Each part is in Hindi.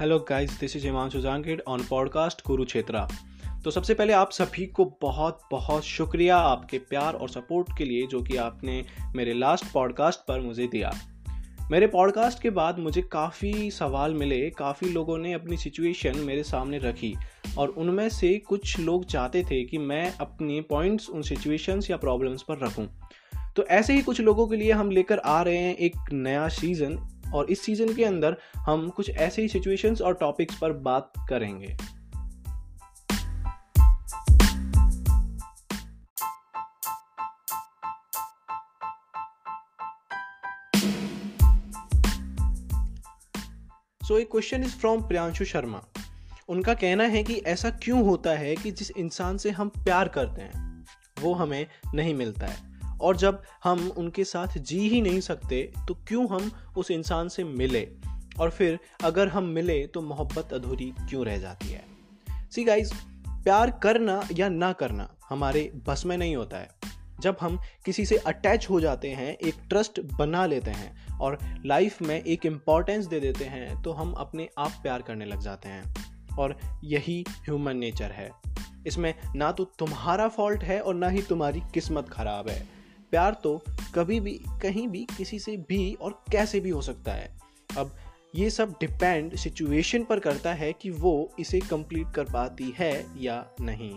Hello guys this is Himanshu Jangid on podcast Kurukshetra तो सबसे पहले आप सभी को बहुत बहुत शुक्रिया आपके प्यार और सपोर्ट के लिए जो कि आपने मेरे लास्ट पॉडकास्ट पर मुझे दिया। मेरे पॉडकास्ट के बाद मुझे काफ़ी सवाल मिले, काफ़ी लोगों ने अपनी सिचुएशन मेरे सामने रखी और उनमें से कुछ लोग चाहते थे कि मैं अपने पॉइंट्स उन सिचुएशंस या प्रॉब्लम्स पर रखूँ। तो ऐसे ही कुछ लोगों के लिए हम लेकर आ रहे हैं एक नया सीज़न और इस सीज़न के अंदर हम कुछ ऐसे ही सिचुएशंस और टॉपिक्स पर बात करेंगे। सो एक question is from Priyanshu Sharma उनका कहना है कि ऐसा क्यों होता है कि जिस इंसान से हम प्यार करते हैं, वो हमें नहीं मिलता है। और जब हम उनके साथ जी ही नहीं सकते तो क्यों हम उस इंसान से मिले? और फिर अगर हम मिले तो मोहब्बत अधूरी क्यों रह जाती है? सी गाइज़ प्यार करना या ना करना हमारे बस में नहीं होता है। जब हम किसी से अटैच हो जाते हैं, एक ट्रस्ट बना लेते हैं और लाइफ में एक इम्पॉर्टेंस दे देते हैं तो हम अपने आप प्यार करने लग जाते हैं। और यही ह्यूमन नेचर है। इसमें ना तो तुम्हारा फॉल्ट है और ना ही तुम्हारी किस्मत खराब है। प्यार तो कभी भी, कहीं भी, किसी से भी और कैसे भी हो सकता है। अब ये सब डिपेंड सिचुएशन पर करता है कि वो इसे कंप्लीट कर पाती है या नहीं।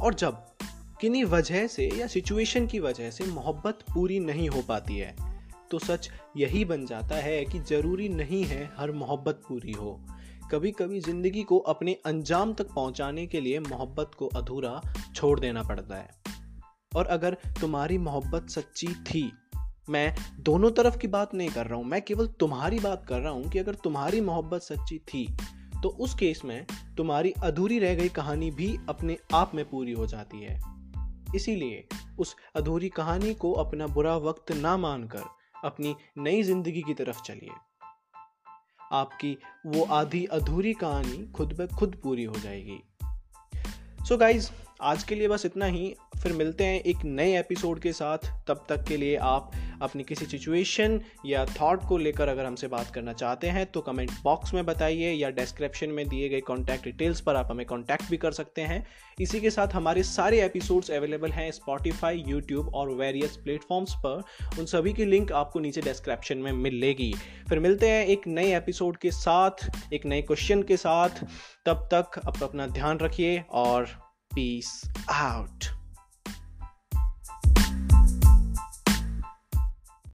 और जब किन्हीं वजह से या सिचुएशन की वजह से मोहब्बत पूरी नहीं हो पाती है तो सच यही बन जाता है कि ज़रूरी नहीं है हर मोहब्बत पूरी हो। कभी कभी ज़िंदगी को अपने अंजाम तक पहुँचाने के लिए मोहब्बत को अधूरा छोड़ देना पड़ता है। और अगर तुम्हारी मोहब्बत सच्ची थी, मैं दोनों तरफ़ की बात नहीं कर रहा हूँ, मैं केवल तुम्हारी बात कर रहा हूँ कि अगर तुम्हारी मोहब्बत सच्ची थी तो उस केस में तुम्हारी अधूरी रह गई कहानी भी अपने आप में पूरी हो जाती है। इसीलिए उस अधूरी कहानी को अपना बुरा वक्त ना मानकर अपनी नई ज़िंदगी की तरफ़ चलिए। आपकी वो आधी अधूरी कहानी खुद ब खुद पूरी हो जाएगी। सो so गाइज़ आज के लिए बस इतना ही। फिर मिलते हैं एक नए एपिसोड के साथ। तब तक के लिए आप अपनी किसी सिचुएशन या थॉट को लेकर अगर हमसे बात करना चाहते हैं तो कमेंट बॉक्स में बताइए या डिस्क्रिप्शन में दिए गए कॉन्टैक्ट डिटेल्स पर आप हमें कॉन्टैक्ट भी कर सकते हैं। इसी के साथ हमारे सारे एपिसोड्स अवेलेबल हैं स्पॉटिफाई यूट्यूब और वेरियस प्लेटफॉर्म्स पर। उन सभी की लिंक आपको नीचे डिस्क्रिप्शन में मिलेगी। फिर मिलते हैं एक नए एपिसोड के साथ, एक नए क्वेश्चन के साथ। तब तक अपना ध्यान रखिए और Peace out.